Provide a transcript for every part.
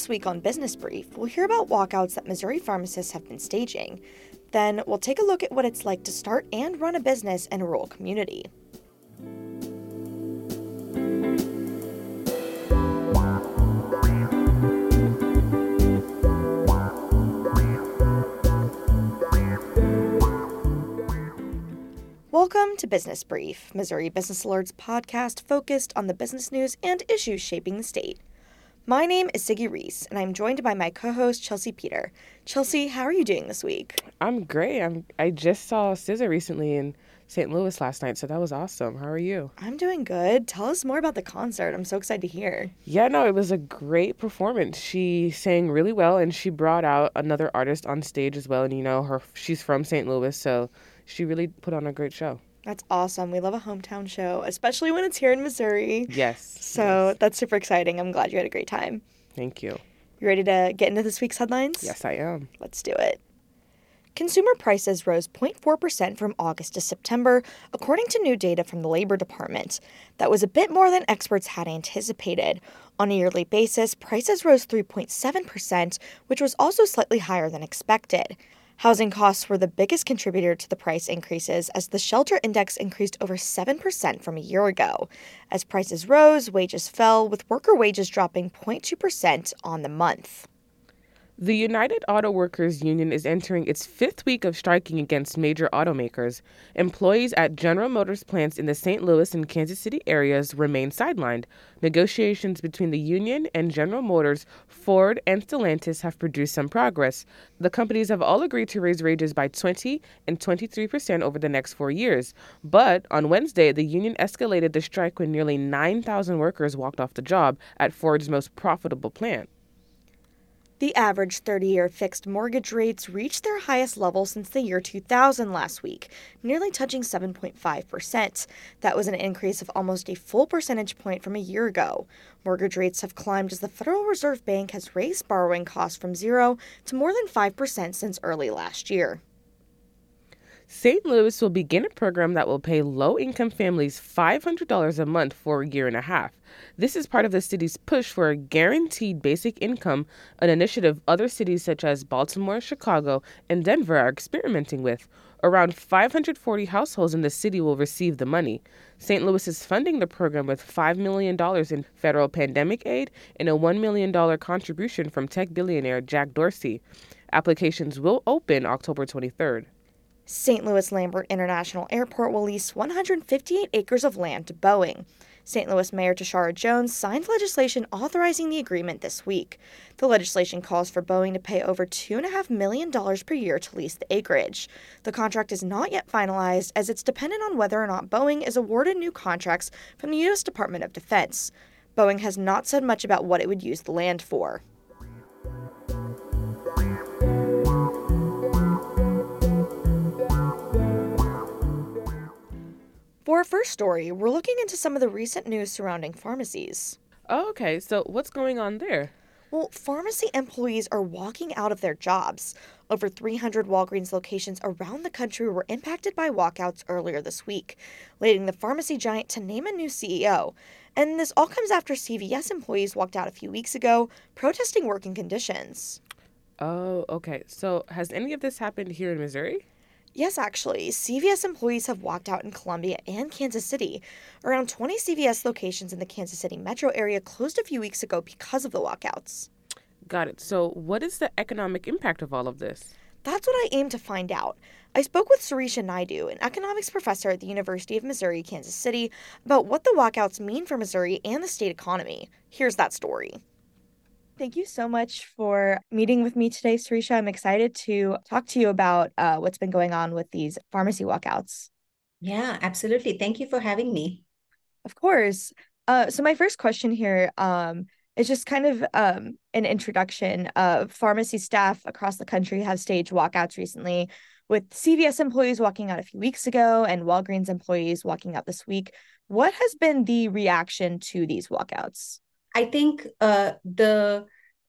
This week on Business Brief, we'll hear about walkouts that Missouri pharmacists have been staging. Then we'll take a look at what it's like to start and run a business in a rural community. Welcome to Business Brief, Missouri Business Alert's podcast focused on the business news and issues shaping the state. My name is Siggy Reese, and I'm joined by my co-host Chelsea Peter. Chelsea, how are you doing this week? I'm great. I'm. I just saw SZA recently in St. Louis last night, so that was awesome. How are you? I'm doing good. Tell us more about the concert. I'm so excited to hear. Yeah, no, it was a great performance. She sang really well, and she brought out another artist on stage as well. And you know, her she's from St. Louis, so she really put on a great show. That's awesome. We love a hometown show, especially when it's here in Missouri. Yes. So yes. that's super exciting. I'm glad you had a great time. Thank you. You ready to get into this week's headlines? Yes, I am. Let's do it. Consumer prices rose 0.4% from August to September, according to new data from the Labor Department. That was a bit more than experts had anticipated. On a yearly basis, prices rose 3.7%, which was also slightly higher than expected. Housing costs were the biggest contributor to the price increases as the shelter index increased over 7% from a year ago. As prices rose, wages fell, with worker wages dropping 0.2% on the month. The United Auto Workers Union is entering its fifth week of striking against major automakers. Employees at General Motors plants in the St. Louis and Kansas City areas remain sidelined. Negotiations between the union and General Motors, Ford, and Stellantis have produced some progress. The companies have all agreed to raise wages by 20 and 23 percent over the next four years. But on Wednesday, the union escalated the strike when nearly 9,000 workers walked off the job at Ford's most profitable plant. The average 30 year fixed mortgage rates reached their highest level since the year 2000 last week, nearly touching 7.5%. That was an increase of almost a full percentage point from a year ago. Mortgage rates have climbed as the Federal Reserve Bank has raised borrowing costs from zero to more than 5% since early last year. St. Louis will begin a program that will pay low income families $500 a month for a year and a half. This is part of the city's push for a guaranteed basic income, an initiative other cities such as Baltimore, Chicago, and Denver are experimenting with. Around 540 households in the city will receive the money. St. Louis is funding the program with $5 million in federal pandemic aid and a $1 million contribution from tech billionaire Jack Dorsey. Applications will open October 23rd. St. Louis Lambert International Airport will lease 158 acres of land to Boeing. St. Louis Mayor Tishaura Jones signed legislation authorizing the agreement this week. The legislation calls for Boeing to pay over $2.5 million per year to lease the acreage. The contract is not yet finalized as it's dependent on whether or not Boeing is awarded new contracts from the U.S. Department of Defense. Boeing has not said much about what it would use the land for. For our first story, we're looking into some of the recent news surrounding pharmacies. Oh, okay. So, what's going on there? Well, pharmacy employees are walking out of their jobs. Over 300 Walgreens locations around the country were impacted by walkouts earlier this week, leading the pharmacy giant to name a new CEO. And this all comes after CVS employees walked out a few weeks ago, protesting working conditions. Oh, okay. So, has any of this happened here in Missouri? Yes, actually. CVS employees have walked out in Columbia and Kansas City. Around 20 CVS locations in the Kansas City metro area closed a few weeks ago because of the walkouts. Got it. So, what is the economic impact of all of this? That's what I aim to find out. I spoke with Sirisha Naidu, an economics professor at the University of Missouri, Kansas City, about what the walkouts mean for Missouri and the state economy. Here's that story. Thank you so much for meeting with me today, Sirisha. I'm excited to talk to you about uh, what's been going on with these pharmacy walkouts. Yeah, absolutely. Thank you for having me. Of course. Uh, so, my first question here um, is just kind of um, an introduction of pharmacy staff across the country have staged walkouts recently, with CVS employees walking out a few weeks ago and Walgreens employees walking out this week. What has been the reaction to these walkouts? I think uh, the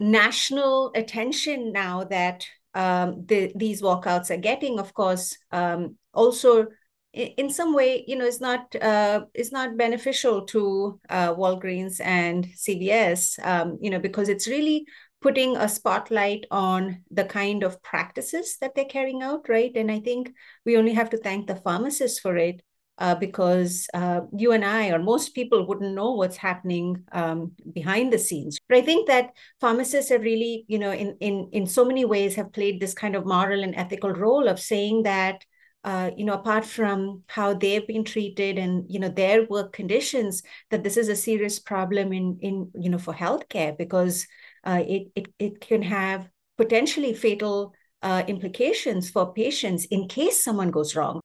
national attention now that um, the, these walkouts are getting, of course, um, also in some way, you know, is not uh, is not beneficial to uh, Walgreens and CVS, um, you know, because it's really putting a spotlight on the kind of practices that they're carrying out, right? And I think we only have to thank the pharmacists for it uh, because uh, you and I, or most people, wouldn't know what's happening um, behind the scenes. But I think that pharmacists have really, you know, in in in so many ways, have played this kind of moral and ethical role of saying that. Uh, you know, apart from how they've been treated and you know their work conditions, that this is a serious problem in in you know for healthcare because uh, it it it can have potentially fatal uh, implications for patients in case someone goes wrong.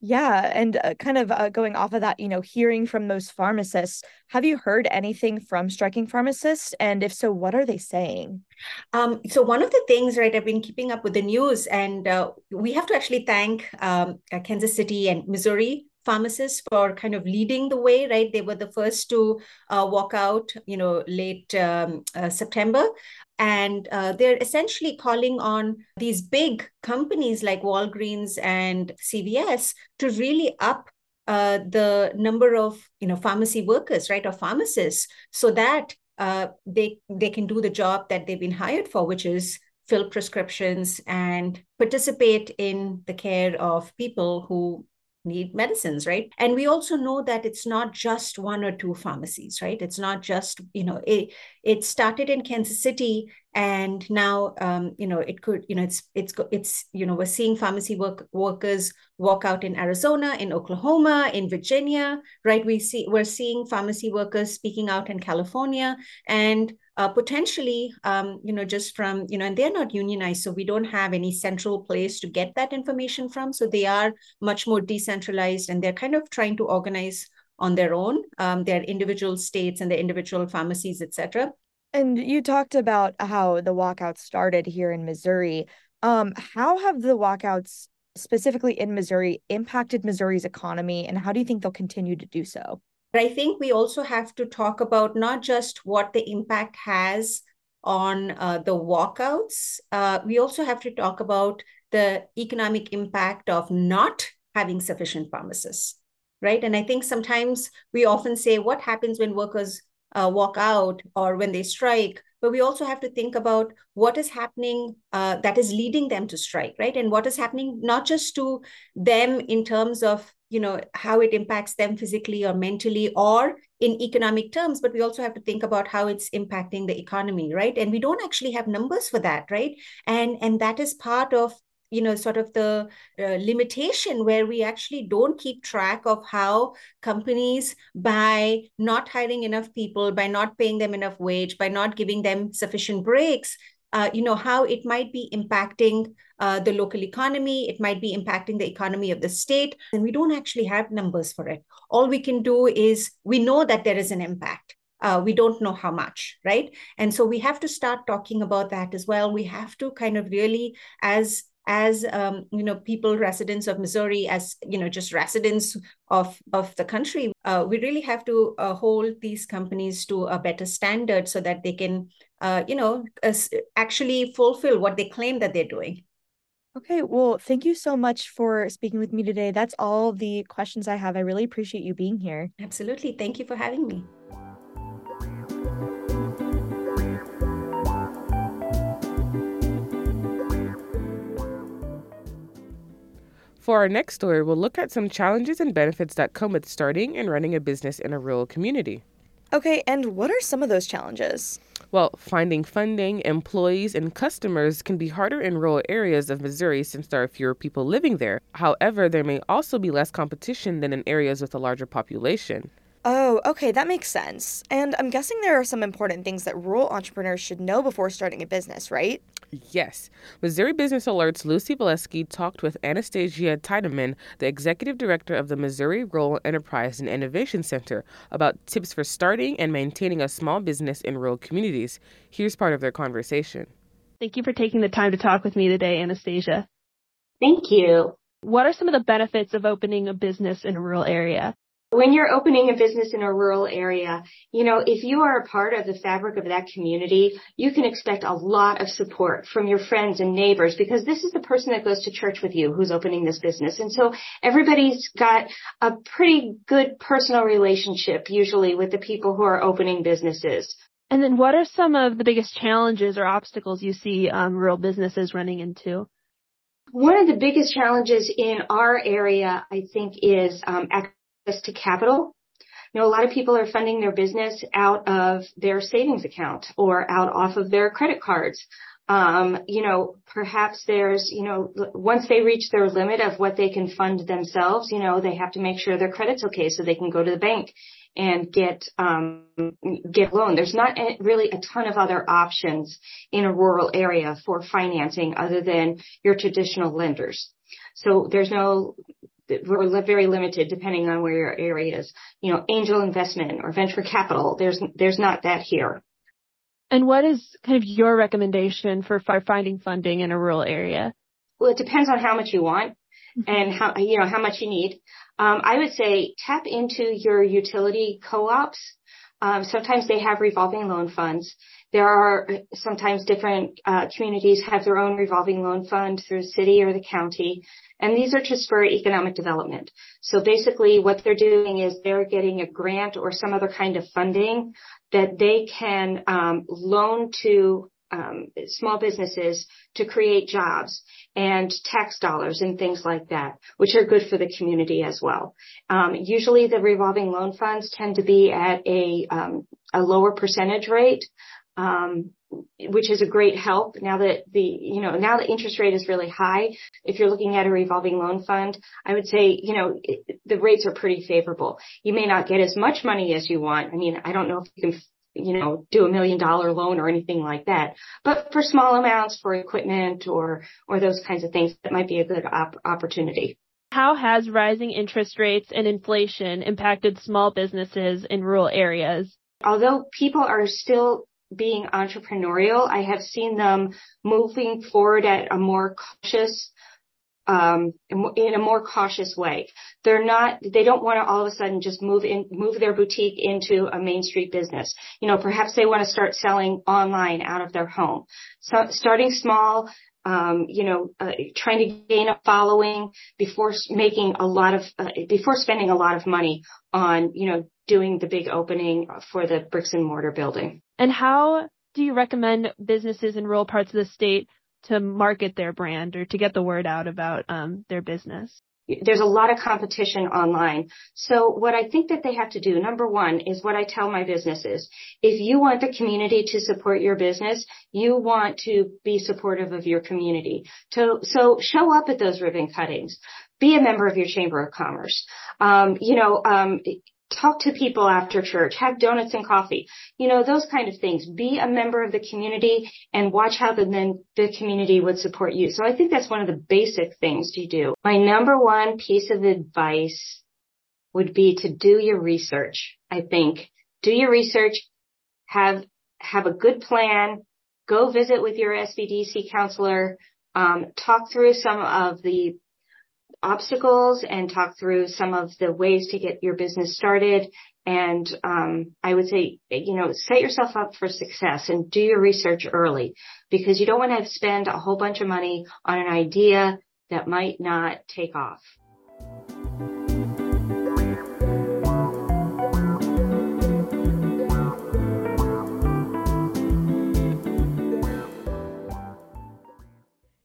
Yeah, and uh, kind of uh, going off of that, you know, hearing from those pharmacists, have you heard anything from striking pharmacists? And if so, what are they saying? Um, so one of the things, right, I've been keeping up with the news, and uh, we have to actually thank um, uh, Kansas City and Missouri pharmacists for kind of leading the way, right? They were the first to uh, walk out, you know, late um, uh, September. And uh, they're essentially calling on these big companies like Walgreens and CVS to really up uh, the number of you know pharmacy workers, right, or pharmacists, so that uh, they they can do the job that they've been hired for, which is fill prescriptions and participate in the care of people who need medicines right? And we also know that it's not just one or two pharmacies right? It's not just you know it it started in kansas city and now um, you know it could you know it's it's it's you know we're seeing pharmacy work workers walk out in arizona in oklahoma in virginia right we see we're seeing pharmacy workers speaking out in california and uh, potentially, um, you know, just from, you know, and they're not unionized, so we don't have any central place to get that information from. So they are much more decentralized and they're kind of trying to organize on their own, um, their individual states and their individual pharmacies, etc. And you talked about how the walkouts started here in Missouri. Um, how have the walkouts specifically in Missouri impacted Missouri's economy, and how do you think they'll continue to do so? But I think we also have to talk about not just what the impact has on uh, the walkouts, uh, we also have to talk about the economic impact of not having sufficient pharmacists, right? And I think sometimes we often say, what happens when workers uh, walk out or when they strike? But we also have to think about what is happening uh, that is leading them to strike, right? And what is happening not just to them in terms of you know how it impacts them physically or mentally or in economic terms but we also have to think about how it's impacting the economy right and we don't actually have numbers for that right and and that is part of you know sort of the uh, limitation where we actually don't keep track of how companies by not hiring enough people by not paying them enough wage by not giving them sufficient breaks uh, you know how it might be impacting uh, the local economy it might be impacting the economy of the state and we don't actually have numbers for it. All we can do is we know that there is an impact. Uh, we don't know how much right? And so we have to start talking about that as well. We have to kind of really as as um, you know people residents of missouri as you know just residents of of the country uh, we really have to uh, hold these companies to a better standard so that they can uh, you know actually fulfill what they claim that they're doing. Okay well thank you so much for speaking with me today. That's all the questions i have. I really appreciate you being here. Absolutely. Thank you for having me For our next story, we'll look at some challenges and benefits that come with starting and running a business in a rural community. Okay, and what are some of those challenges? Well, finding funding, employees, and customers can be harder in rural areas of Missouri since there are fewer people living there. However, there may also be less competition than in areas with a larger population. Oh, okay, that makes sense. And I'm guessing there are some important things that rural entrepreneurs should know before starting a business, right? Yes. Missouri Business Alert's Lucy Valesky talked with Anastasia Tiedemann, the executive director of the Missouri Rural Enterprise and Innovation Center, about tips for starting and maintaining a small business in rural communities. Here's part of their conversation. Thank you for taking the time to talk with me today, Anastasia. Thank you. What are some of the benefits of opening a business in a rural area? When you're opening a business in a rural area, you know, if you are a part of the fabric of that community, you can expect a lot of support from your friends and neighbors because this is the person that goes to church with you who's opening this business. And so everybody's got a pretty good personal relationship usually with the people who are opening businesses. And then what are some of the biggest challenges or obstacles you see um, rural businesses running into? One of the biggest challenges in our area, I think, is um, access to capital. You know, a lot of people are funding their business out of their savings account or out off of their credit cards. Um, you know, perhaps there's, you know, once they reach their limit of what they can fund themselves, you know, they have to make sure their credit's okay so they can go to the bank and get um, get a loan. There's not really a ton of other options in a rural area for financing other than your traditional lenders. So there's no we're very limited depending on where your area is. You know, angel investment or venture capital. There's there's not that here. And what is kind of your recommendation for finding funding in a rural area? Well, it depends on how much you want mm-hmm. and how you know how much you need. Um, I would say tap into your utility co-ops. Um, sometimes they have revolving loan funds. There are sometimes different uh, communities have their own revolving loan fund through the city or the county, and these are just for economic development. So basically, what they're doing is they're getting a grant or some other kind of funding that they can um, loan to um, small businesses to create jobs and tax dollars and things like that, which are good for the community as well. Um, usually the revolving loan funds tend to be at a, um, a lower percentage rate, um, which is a great help now that the, you know, now the interest rate is really high. If you're looking at a revolving loan fund, I would say, you know, it, the rates are pretty favorable. You may not get as much money as you want. I mean, I don't know if you can you know, do a million dollar loan or anything like that. But for small amounts for equipment or, or those kinds of things, that might be a good op- opportunity. How has rising interest rates and inflation impacted small businesses in rural areas? Although people are still being entrepreneurial, I have seen them moving forward at a more cautious um, in a more cautious way. They're not, they don't want to all of a sudden just move in, move their boutique into a main street business. You know, perhaps they want to start selling online out of their home. So starting small, um, you know, uh, trying to gain a following before making a lot of, uh, before spending a lot of money on, you know, doing the big opening for the bricks and mortar building. And how do you recommend businesses in rural parts of the state to market their brand or to get the word out about um, their business? There's a lot of competition online. So what I think that they have to do, number one, is what I tell my businesses. If you want the community to support your business, you want to be supportive of your community. So, so show up at those ribbon cuttings. Be a member of your chamber of commerce. Um, you know, um, talk to people after church, have donuts and coffee, you know, those kind of things. Be a member of the community and watch how the, then the community would support you. So I think that's one of the basic things to do. My number one piece of advice would be to do your research. I think do your research, have, have a good plan, go visit with your SBDC counselor, um, talk through some of the obstacles and talk through some of the ways to get your business started. And um, I would say, you know, set yourself up for success and do your research early because you don't want to spend a whole bunch of money on an idea that might not take off.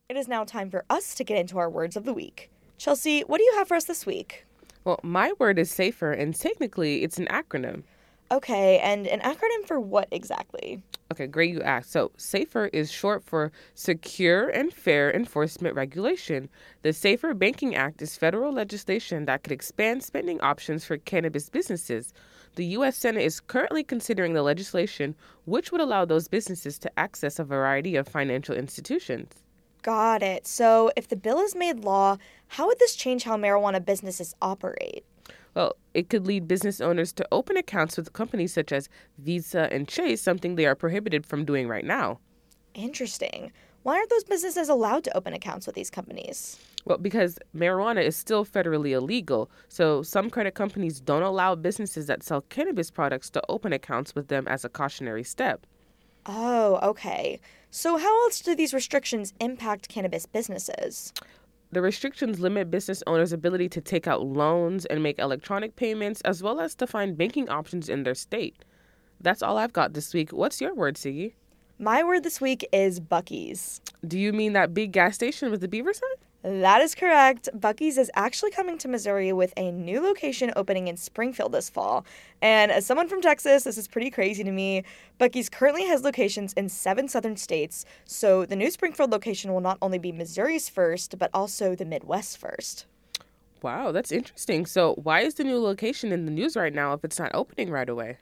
It is now time for us to get into our words of the week. Chelsea, what do you have for us this week? Well, my word is safer, and technically it's an acronym. Okay, and an acronym for what exactly? Okay, great you asked. So, SAFER is short for Secure and Fair Enforcement Regulation. The SAFER Banking Act is federal legislation that could expand spending options for cannabis businesses. The U.S. Senate is currently considering the legislation, which would allow those businesses to access a variety of financial institutions. Got it. So, if the bill is made law, how would this change how marijuana businesses operate? Well, it could lead business owners to open accounts with companies such as Visa and Chase, something they are prohibited from doing right now. Interesting. Why aren't those businesses allowed to open accounts with these companies? Well, because marijuana is still federally illegal, so some credit companies don't allow businesses that sell cannabis products to open accounts with them as a cautionary step. Oh, okay. So, how else do these restrictions impact cannabis businesses? The restrictions limit business owners' ability to take out loans and make electronic payments, as well as to find banking options in their state. That's all I've got this week. What's your word, Siggy? My word this week is Buc-ee's. Do you mean that big gas station with the beaver sign? That is correct. Buc-ee's is actually coming to Missouri with a new location opening in Springfield this fall. And as someone from Texas, this is pretty crazy to me. Buc-ee's currently has locations in seven southern states, so the new Springfield location will not only be Missouri's first, but also the Midwest first. Wow, that's interesting. So, why is the new location in the news right now if it's not opening right away?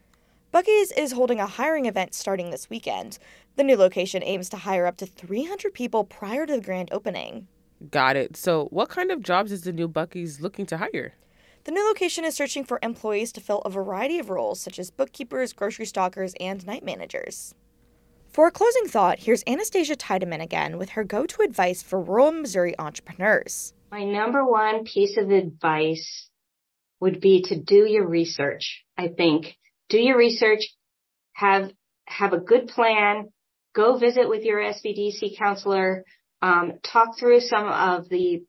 Buc-ee's is holding a hiring event starting this weekend. The new location aims to hire up to 300 people prior to the grand opening. Got it. So, what kind of jobs is the new Buc-ee's looking to hire? The new location is searching for employees to fill a variety of roles, such as bookkeepers, grocery stockers, and night managers. For a closing thought, here's Anastasia Tiedemann again with her go to advice for rural Missouri entrepreneurs. My number one piece of advice would be to do your research. I think do your research, have have a good plan, go visit with your SBDC counselor, um, talk through some of the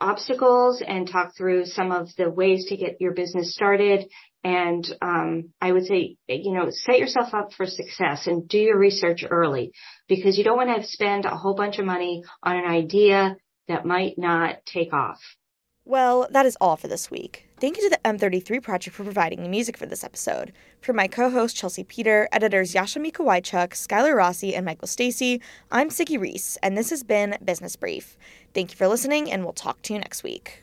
obstacles and talk through some of the ways to get your business started. And um, I would say, you know, set yourself up for success and do your research early because you don't want to spend a whole bunch of money on an idea that might not take off. Well, that is all for this week. Thank you to the M33 Project for providing the music for this episode. For my co host Chelsea Peter, editors Yasha Mikowaichuk, Skylar Rossi, and Michael Stacy, I'm Siggy Reese, and this has been Business Brief. Thank you for listening, and we'll talk to you next week.